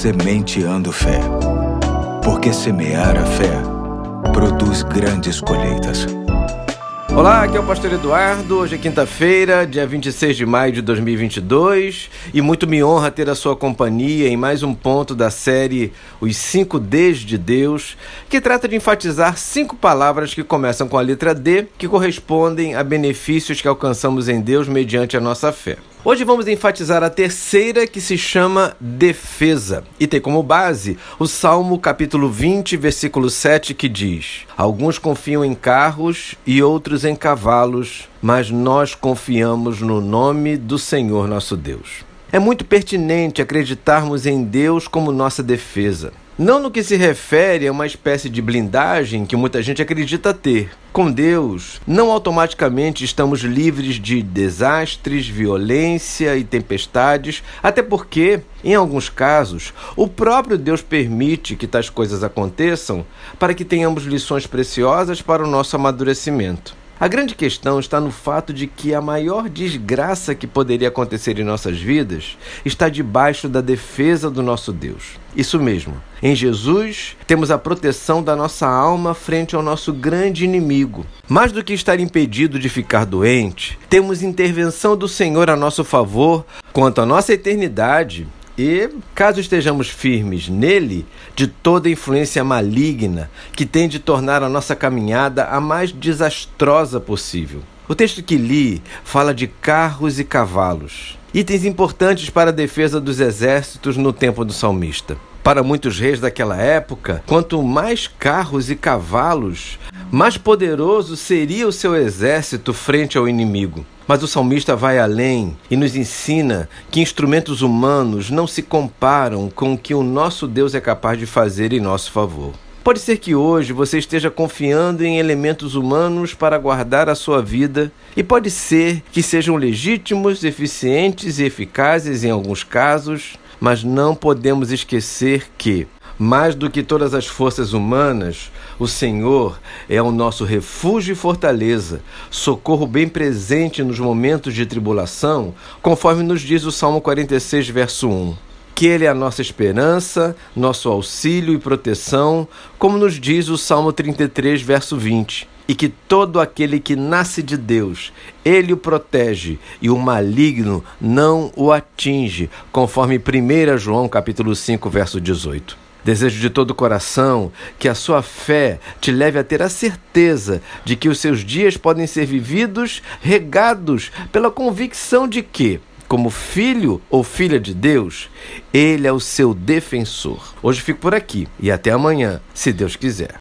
Sementeando Fé. Porque semear a fé produz grandes colheitas. Olá, aqui é o Pastor Eduardo. Hoje é quinta-feira, dia 26 de maio de 2022, e muito me honra ter a sua companhia em mais um ponto da série Os Cinco Ds de Deus, que trata de enfatizar cinco palavras que começam com a letra D, que correspondem a benefícios que alcançamos em Deus mediante a nossa fé. Hoje vamos enfatizar a terceira que se chama defesa e tem como base o Salmo capítulo 20, versículo 7 que diz: Alguns confiam em carros e outros em cavalos, mas nós confiamos no nome do Senhor nosso Deus. É muito pertinente acreditarmos em Deus como nossa defesa. Não no que se refere a uma espécie de blindagem que muita gente acredita ter. Com Deus, não automaticamente estamos livres de desastres, violência e tempestades, até porque, em alguns casos, o próprio Deus permite que tais coisas aconteçam para que tenhamos lições preciosas para o nosso amadurecimento. A grande questão está no fato de que a maior desgraça que poderia acontecer em nossas vidas está debaixo da defesa do nosso Deus. Isso mesmo. Em Jesus, temos a proteção da nossa alma frente ao nosso grande inimigo. Mais do que estar impedido de ficar doente, temos intervenção do Senhor a nosso favor quanto à nossa eternidade e, caso estejamos firmes nele, de toda influência maligna que tem de tornar a nossa caminhada a mais desastrosa possível. O texto que li fala de carros e cavalos, itens importantes para a defesa dos exércitos no tempo do salmista. Para muitos reis daquela época, quanto mais carros e cavalos, mais poderoso seria o seu exército frente ao inimigo. Mas o salmista vai além e nos ensina que instrumentos humanos não se comparam com o que o nosso Deus é capaz de fazer em nosso favor. Pode ser que hoje você esteja confiando em elementos humanos para guardar a sua vida, e pode ser que sejam legítimos, eficientes e eficazes em alguns casos, mas não podemos esquecer que mais do que todas as forças humanas, o Senhor é o nosso refúgio e fortaleza, socorro bem presente nos momentos de tribulação, conforme nos diz o Salmo 46, verso 1 que Ele é a nossa esperança, nosso auxílio e proteção, como nos diz o Salmo 33, verso 20. E que todo aquele que nasce de Deus, Ele o protege e o maligno não o atinge, conforme 1 João capítulo 5, verso 18. Desejo de todo o coração que a sua fé te leve a ter a certeza de que os seus dias podem ser vividos regados pela convicção de que, como filho ou filha de Deus, Ele é o seu defensor. Hoje fico por aqui e até amanhã, se Deus quiser.